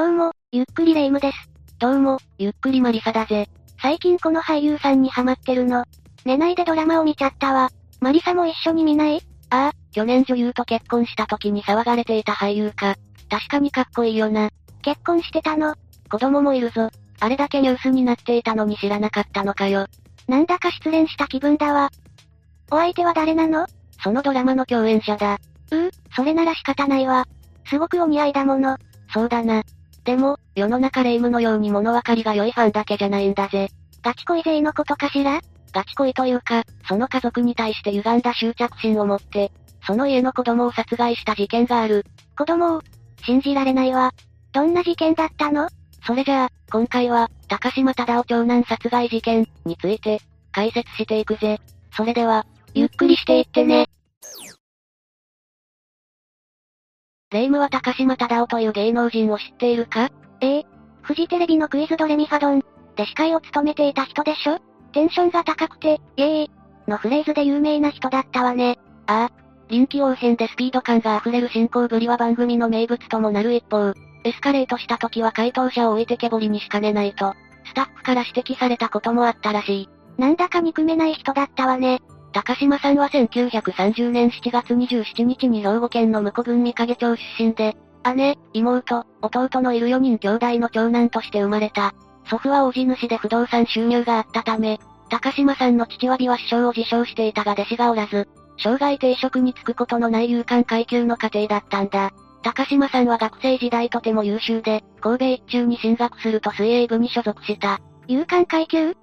どうも、ゆっくりレ夢ムです。どうも、ゆっくりマリサだぜ。最近この俳優さんにハマってるの。寝ないでドラマを見ちゃったわ。マリサも一緒に見ない？ああ、去年女優と結婚した時に騒がれていた俳優か。確かにかっこいいよな。結婚してたの？子供もいるぞ。あれだけニュースになっていたのに知らなかったのかよ。なんだか失恋した気分だわ。お相手は誰なの？そのドラマの共演者だ。うう、それなら仕方ないわ。すごくお似合いだもの。そうだな。でも、世の中レイムのように物分かりが良いファンだけじゃないんだぜ。ガチ恋勢のことかしら？ガチ恋というか、その家族に対して歪んだ執着心を持って、その家の子供を殺害した事件がある。子供を、信じられないわ。どんな事件だったの？それじゃあ、今回は、高島忠夫長男殺害事件について、解説していくぜ。それでは、ゆっくりしていってね。レイムは高島忠夫という芸能人を知っているか？ええ。フジテレビのクイズドレミファドン。で司会を務めていた人でしょ？テンションが高くて、イエーイのフレーズで有名な人だったわね。ああ、臨機応変でスピード感が溢れる進行ぶりは番組の名物ともなる一方、エスカレートした時は回答者を置いてけぼりにしかねないと、スタッフから指摘されたこともあったらしい。なんだか憎めない人だったわね。高島さんは1930年7月27日に兵庫県の向郡三影町出身で、姉、妹、弟のいる4人兄弟の長男として生まれた。祖父は大地主で不動産収入があったため、高島さんの父は美は師匠を自称していたが弟子がおらず、生涯定職に就くことのない勇敢階級の家庭だったんだ。高島さんは学生時代とても優秀で、神戸一中に進学すると水泳部に所属した。勇敢階級？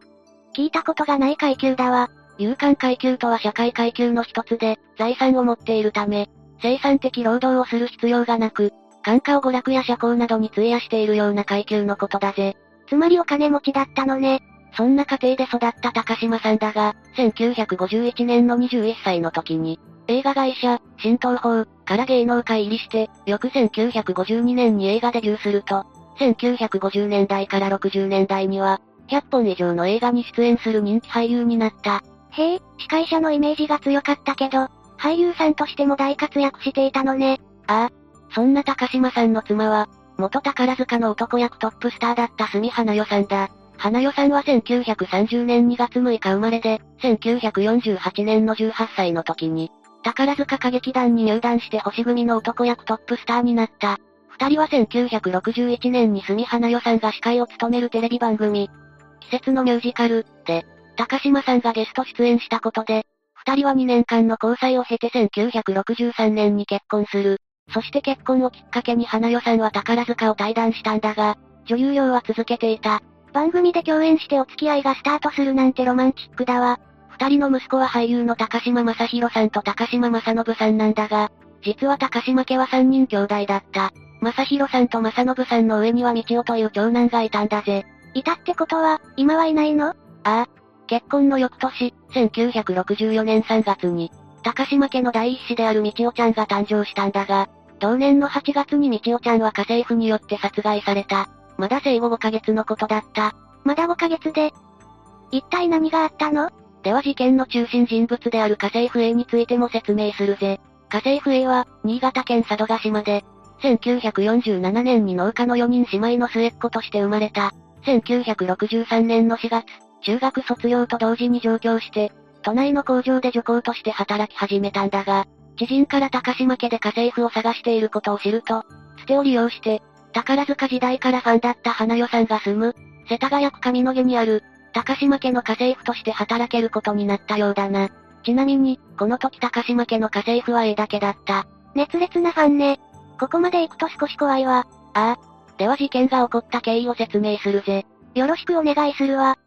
聞いたことがない階級だわ。勇敢階級とは社会階級の一つで、財産を持っているため、生産的労働をする必要がなく、感化を娯楽や社交などに費やしているような階級のことだぜ。つまりお金持ちだったのね。そんな家庭で育った高島さんだが、1951年の21歳の時に、映画会社、新東宝から芸能界入りして、翌1952年に映画デビューすると、1950年代から60年代には、100本以上の映画に出演する人気俳優になった。へえ、司会者のイメージが強かったけど、俳優さんとしても大活躍していたのね。ああ、そんな高島さんの妻は、元宝塚の男役トップスターだった住花代さんだ。花代さんは1930年2月6日生まれで、1948年の18歳の時に、宝塚歌劇団に入団して星組の男役トップスターになった。二人は1961年に住花代さんが司会を務めるテレビ番組、季節のミュージカル、で、高島さんがゲスト出演したことで、二人は2年間の交際を経て1963年に結婚する。そして結婚をきっかけに花代さんは宝塚を退団したんだが、女優業は続けていた。番組で共演してお付き合いがスタートするなんてロマンチックだわ。二人の息子は俳優の高島正宏さんと高島正信さんなんだが、実は高島家は三人兄弟だった。正宏さんと正信さんの上には道夫という長男がいたんだぜ。いたってことは、今はいないの？ああ。結婚の翌年、1964年3月に、高島家の第一子である道夫ちゃんが誕生したんだが、同年の8月に道夫ちゃんは家政婦によって殺害された。まだ生後5ヶ月のことだった。まだ5ヶ月で。一体何があったの？では事件の中心人物である家政婦 A についても説明するぜ。家政婦 A は、新潟県佐渡島で、1947年に農家の4人姉妹の末っ子として生まれた。1963年の4月、中学卒業と同時に上京して、都内の工場で女工として働き始めたんだが、知人から高島家で家政婦を探していることを知ると、つてを利用して、宝塚時代からファンだった花代さんが住む、世田谷区上野毛にある、高島家の家政婦として働けることになったようだな。ちなみに、この時高島家の家政婦は A だけだった。熱烈なファンね。ここまで行くと少し怖いわ。ああ。では事件が起こった経緯を説明するぜ。よろしくお願いするわ。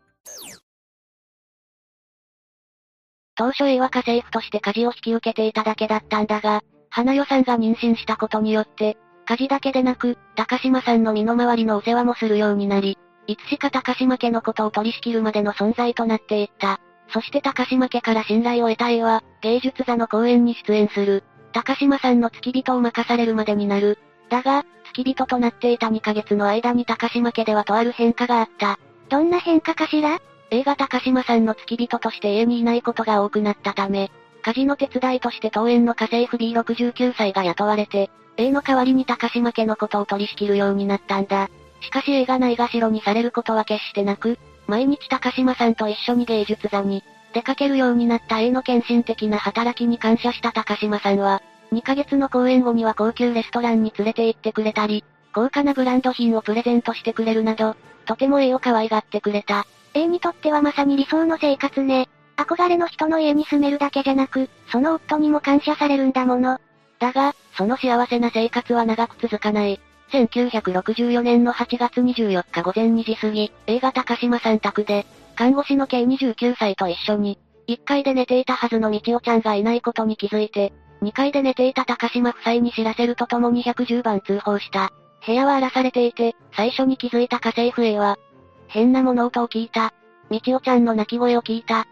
当初 A は家政婦として家事を引き受けていただけだったんだが、花代さんが妊娠したことによって、家事だけでなく、高島さんの身の回りのお世話もするようになり、いつしか高島家のことを取り仕切るまでの存在となっていった。そして高島家から信頼を得た A は、芸術座の公演に出演する。高島さんの付き人を任されるまでになる。だが、付き人となっていた2ヶ月の間に高島家ではとある変化があった。どんな変化かしら？A が高島さんの付き人として家にいないことが多くなったため、家事の手伝いとして当園の家政婦 B69 歳が雇われて、A の代わりに高島家のことを取り仕切るようになったんだ。しかし A がないがしろにされることは決してなく、毎日高島さんと一緒に芸術座に出かけるようになった A の献身的な働きに感謝した高島さんは、2ヶ月の公演後には高級レストランに連れて行ってくれたり、高価なブランド品をプレゼントしてくれるなど、とても A を可愛がってくれた。A にとってはまさに理想の生活ね。憧れの人の家に住めるだけじゃなく、その夫にも感謝されるんだもの。だが、その幸せな生活は長く続かない。1964年の8月24日午前2時過ぎ、映画高島さん宅で、看護師の計29歳と一緒に、1階で寝ていたはずのみちおちゃんがいないことに気づいて、2階で寝ていた高島夫妻に知らせるとともに110番通報した。部屋は荒らされていて、最初に気づいた家政婦 A は、変な物音を聞いた。みちおちゃんの泣き声を聞いた。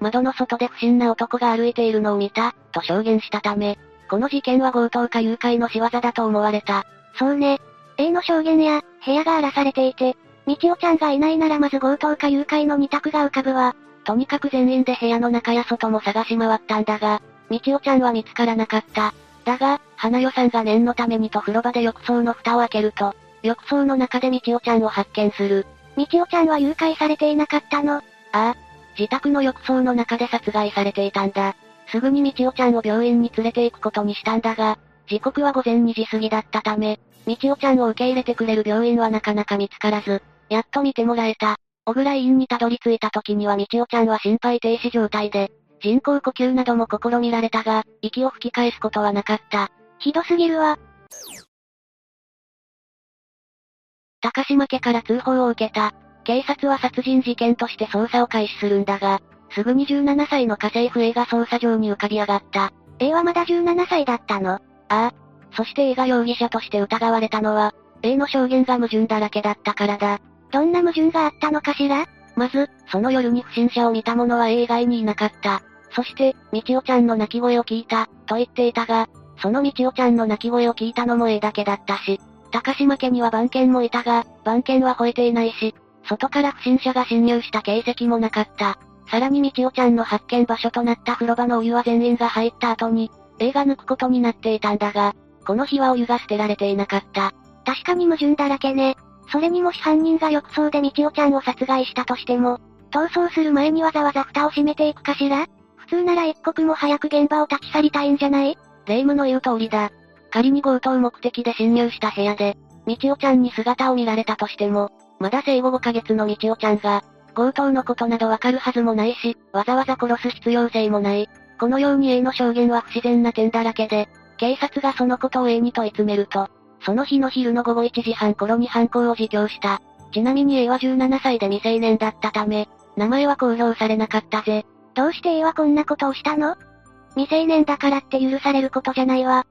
窓の外で不審な男が歩いているのを見た、と証言したため、この事件は強盗か誘拐の仕業だと思われた。そうね。A の証言や、部屋が荒らされていて、みちおちゃんがいないならまず強盗か誘拐の二択が浮かぶわ。とにかく全員で部屋の中や外も探し回ったんだが、みちおちゃんは見つからなかった。だが、花代さんが念のためにと風呂場で浴槽の蓋を開けると、浴槽の中でみちおちゃんを発見する。みちおちゃんは誘拐されていなかったのああ。自宅の浴槽の中で殺害されていたんだ。すぐにみちおちゃんを病院に連れて行くことにしたんだが、時刻は午前2時過ぎだったため、みちおちゃんを受け入れてくれる病院はなかなか見つからず、やっと見てもらえた。小倉医院にたどり着いた時にはみちおちゃんは心肺停止状態で、人工呼吸なども試みられたが、息を吹き返すことはなかった。ひどすぎるわ。高島家から通報を受けた。警察は殺人事件として捜査を開始するんだが、すぐに17歳の家政婦 A が捜査上に浮かび上がった。A はまだ17歳だったの？ああ。そして A が容疑者として疑われたのは、A の証言が矛盾だらけだったからだ。どんな矛盾があったのかしら？まず、その夜に不審者を見た者は A 以外にいなかった。そして、みちおちゃんの泣き声を聞いた、と言っていたが、そのみちおちゃんの泣き声を聞いたのも A だけだったし、高島家には番犬もいたが、番犬は吠えていないし、外から不審者が侵入した形跡もなかった。さらにみちおちゃんの発見場所となった風呂場のお湯は全員が入った後に、A が抜くことになっていたんだが、この日はお湯が捨てられていなかった。確かに矛盾だらけね。それにもし犯人が浴槽でみちおちゃんを殺害したとしても、逃走する前にわざわざ蓋を閉めていくかしら？通なら一刻も早く現場を立ち去りたいんじゃない？霊夢の言う通りだ。仮に強盗目的で侵入した部屋で、みちおちゃんに姿を見られたとしても、まだ生後5ヶ月のみちおちゃんが、強盗のことなどわかるはずもないし、わざわざ殺す必要性もない。このように A の証言は不自然な点だらけで、警察がそのことを A に問い詰めると、その日の昼の午後1時半頃に犯行を自供した。ちなみに A は17歳で未成年だったため、名前は公表されなかったぜ。どうして A はこんなことをしたの？未成年だからって許されることじゃないわ。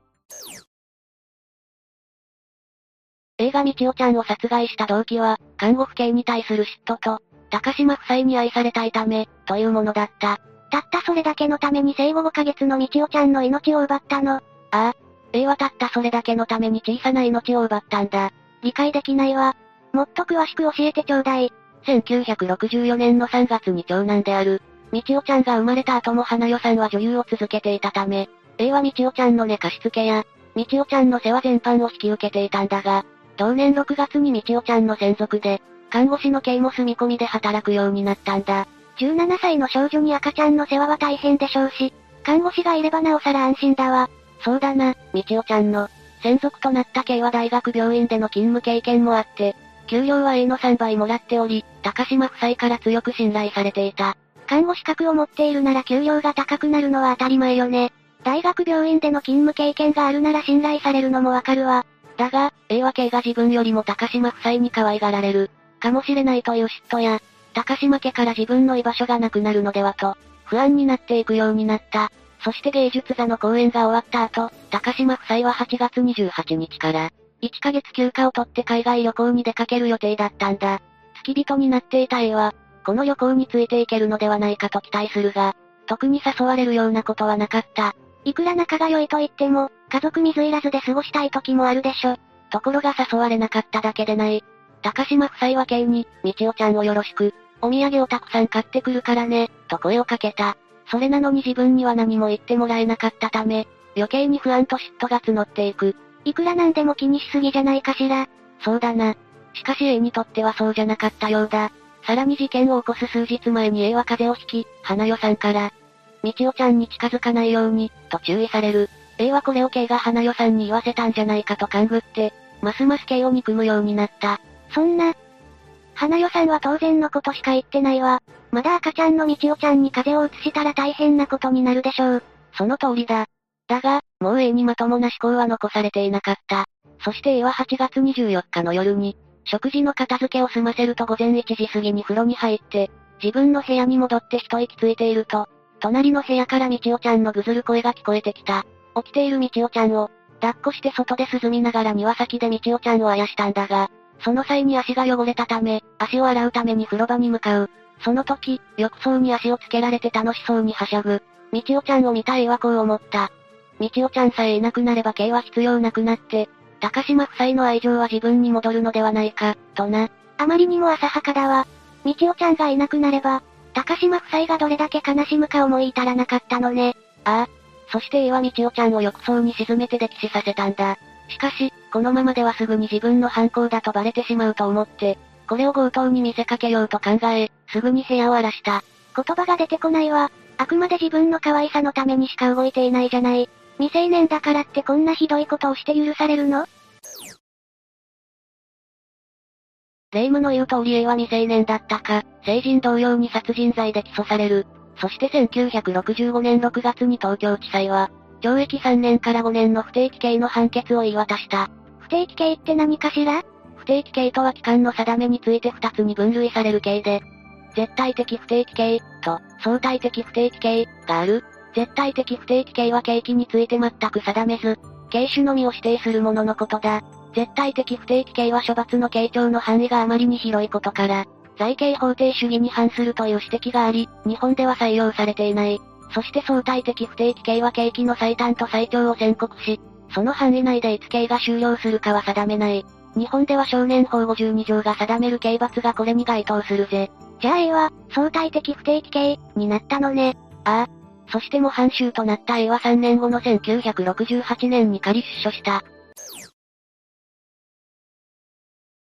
A がみちおちゃんを殺害した動機は、看護婦系に対する嫉妬と、高島夫妻に愛されたいため、というものだった。たったそれだけのために生後5ヶ月のみちおちゃんの命を奪ったの。ああ。A はたったそれだけのために小さな命を奪ったんだ。理解できないわ。もっと詳しく教えてちょうだい。1964年の3月に長男である、みちおちゃんが生まれた後も花代さんは女優を続けていたため、A はみちおちゃんの寝かしつけや、みちおちゃんの世話全般を引き受けていたんだが、同年6月にみちおちゃんの専属で、看護師の刑も住み込みで働くようになったんだ。17歳の少女に赤ちゃんの世話は大変でしょうし、看護師がいればなおさら安心だわ。そうだな、みちおちゃんの、専属となった慶は大学病院での勤務経験もあって、給料は A の3倍もらっており、高島夫妻から強く信頼されていた。看護資格を持っているなら給料が高くなるのは当たり前よね。大学病院での勤務経験があるなら信頼されるのもわかるわ。だが、A は K が自分よりも高島夫妻に可愛がられる、かもしれないという嫉妬や、高島家から自分の居場所がなくなるのではと、不安になっていくようになった。そして芸術座の公演が終わった後、高島夫妻は8月28日から、1ヶ月休暇を取って海外旅行に出かける予定だったんだ。付き人になっていた A は、この旅行についていけるのではないかと期待するが、特に誘われるようなことはなかった。いくら仲が良いと言っても、家族水入らずで過ごしたい時もあるでしょ。ところが誘われなかっただけでない。高島夫妻はイに、みちおちゃんをよろしく、お土産をたくさん買ってくるからね、と声をかけた。それなのに自分には何も言ってもらえなかったため、余計に不安と嫉妬が募っていく。いくらなんでも気にしすぎじゃないかしら。そうだな。しかし A にとってはそうじゃなかったようだ。さらに事件を起こす数日前に A は風邪をひき、花代さんから、みちおちゃんに近づかないように、と注意される。A はこれを K が花代さんに言わせたんじゃないかと勘ぐって、ますます K を憎むようになった。そんな、花代さんは当然のことしか言ってないわ。まだ赤ちゃんのみちおちゃんに風邪を移したら大変なことになるでしょう。その通りだ。だが、もう A にまともな思考は残されていなかった。そして A は8月24日の夜に、食事の片付けを済ませると午前1時過ぎに風呂に入って、自分の部屋に戻って一息ついていると、隣の部屋からみちおちゃんのぐずる声が聞こえてきた。起きているみちおちゃんを、抱っこして外で涼みながら庭先でみちおちゃんをあやしたんだが、その際に足が汚れたため、足を洗うために風呂場に向かう。その時、浴槽に足をつけられて楽しそうにはしゃぐ。みちおちゃんを見た A はこう思った。みちおちゃんさえいなくなれば K は必要なくなって、高島夫妻の愛情は自分に戻るのではないか、とな。あまりにも浅はかだわ。みちおちゃんがいなくなれば、高島夫妻がどれだけ悲しむか思い至らなかったのね。ああ。そして A はみちおちゃんを浴槽に沈めて溺死させたんだ。しかし、このままではすぐに自分の犯行だとバレてしまうと思って、これを強盗に見せかけようと考え、すぐに部屋を荒らした。言葉が出てこないわ。あくまで自分の可愛さのためにしか動いていないじゃない。未成年だからってこんなひどいことをして許されるの？霊夢の言う通り A は未成年だったか、成人同様に殺人罪で起訴される。そして1965年6月に東京地裁は、懲役3年から5年の不定期刑の判決を言い渡した。不定期刑って何かしら？不定期刑とは期間の定めについて2つに分類される刑で、絶対的不定期刑と相対的不定期刑がある。絶対的不定期刑は刑期について全く定めず、刑種のみを指定するもののことだ。絶対的不定期刑は処罰の刑長の範囲があまりに広いことから、財刑法定主義に反するという指摘があり、日本では採用されていない。そして相対的不定期刑は刑期の最短と最長を宣告し、その範囲内でいつ刑が終了するかは定めない。日本では少年法52条が定める刑罰がこれに該当するぜ。じゃあ A は、相対的不定期刑、になったのね。ああ。そしても半周となった A は3年後の1968年に仮出所した。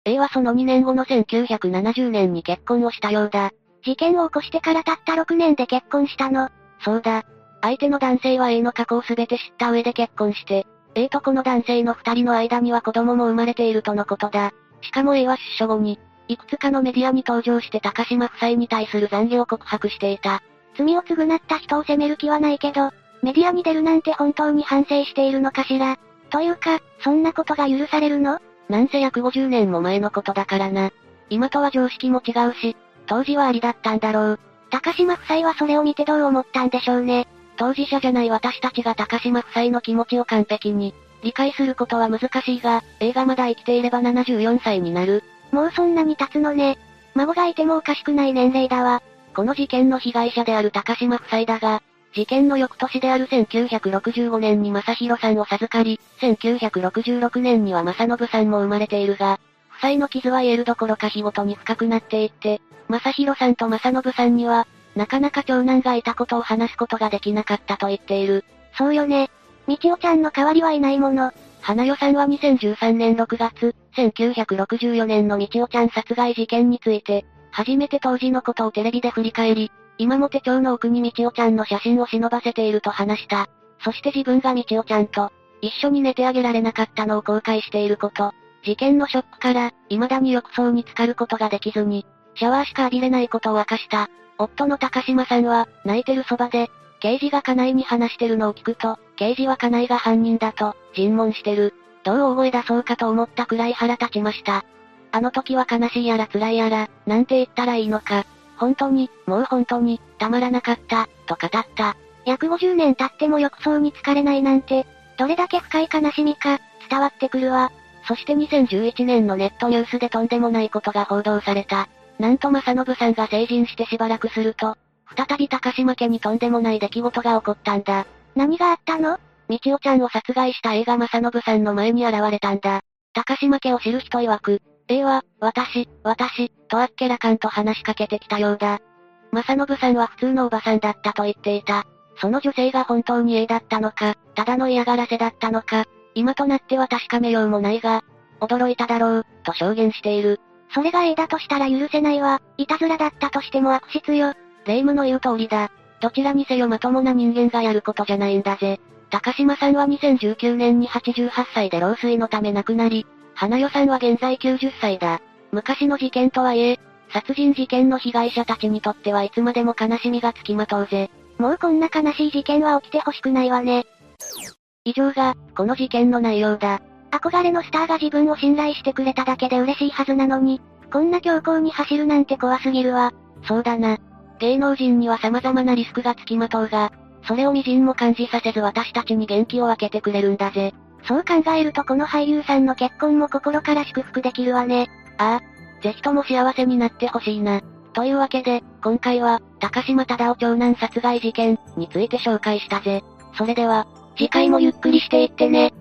A はその2年後の1970年に結婚をしたようだ。事件を起こしてからたった6年で結婚したの。そうだ。相手の男性は A の過去を全て知った上で結婚して、A とこの男性の二人の間には子供も生まれているとのことだ。しかも A は出所後に、いくつかのメディアに登場して高島夫妻に対する懺悔を告白していた。罪を償った人を責める気はないけど、メディアに出るなんて本当に反省しているのかしら。というか、そんなことが許されるの？なんせ約50年も前のことだからな。今とは常識も違うし、当時はありだったんだろう。高島夫妻はそれを見てどう思ったんでしょうね。当事者じゃない私たちが高島夫妻の気持ちを完璧に理解することは難しいが、映画まだ生きていれば74歳になる。もうそんなに経つのね。孫がいてもおかしくない年齢だわ。この事件の被害者である高島夫妻だが、事件の翌年である1965年に正宏さんを授かり、1966年には正信さんも生まれているが、夫妻の傷は癒えるどころか日ごとに深くなっていって、正宏さんと正信さんには、なかなか長男がいたことを話すことができなかったと言っている。そうよね。みちおちゃんの代わりはいないもの。花代さんは2013年6月、1964年のみちおちゃん殺害事件について、初めて当時のことをテレビで振り返り、今も手帳の奥にみちおちゃんの写真を忍ばせていると話した。そして自分がみちおちゃんと、一緒に寝てあげられなかったのを後悔していること。事件のショックから、未だに浴槽に浸かることができずに、シャワーしか浴びれないことを明かした。夫の高島さんは、泣いてるそばで、刑事が家内に話してるのを聞くと、刑事は家内が犯人だと、尋問してる。どう大声出そうかと思ったくらい腹立ちました。あの時は悲しいやら辛いやら、なんて言ったらいいのか。本当に、もう本当に、たまらなかった、と語った。約50年経っても浴槽に疲れないなんて、どれだけ深い悲しみか、伝わってくるわ。そして2011年のネットニュースでとんでもないことが報道された。なんと正信さんが成人してしばらくすると、再び高島家にとんでもない出来事が起こったんだ。何があったの？みちおちゃんを殺害した映画正信さんの前に現れたんだ。高島家を知る人曰く、A は、私、私、とあっけらかんと話しかけてきたようだ。正信さんは普通のおばさんだったと言っていた。その女性が本当に A だったのか、ただの嫌がらせだったのか、今となっては確かめようもないが、驚いただろう、と証言している。それが A だとしたら許せないわ。いたずらだったとしても悪質よ。霊夢の言う通りだ。どちらにせよまともな人間がやることじゃないんだぜ。高島さんは2019年に88歳で老衰のため亡くなり、花代さんは現在90歳だ。昔の事件とはいえ、殺人事件の被害者たちにとってはいつまでも悲しみがつきまとうぜ。もうこんな悲しい事件は起きてほしくないわね。以上が、この事件の内容だ。憧れのスターが自分を信頼してくれただけで嬉しいはずなのに、こんな強行に走るなんて怖すぎるわ。そうだな。芸能人には様々なリスクがつきまとうが、それを微塵も感じさせず私たちに元気を分けてくれるんだぜ。そう考えるとこの俳優さんの結婚も心から祝福できるわね。ああ、ぜひとも幸せになってほしいな。というわけで、今回は、高島忠夫長男殺害事件について紹介したぜ。それでは、次回もゆっくりしていってね。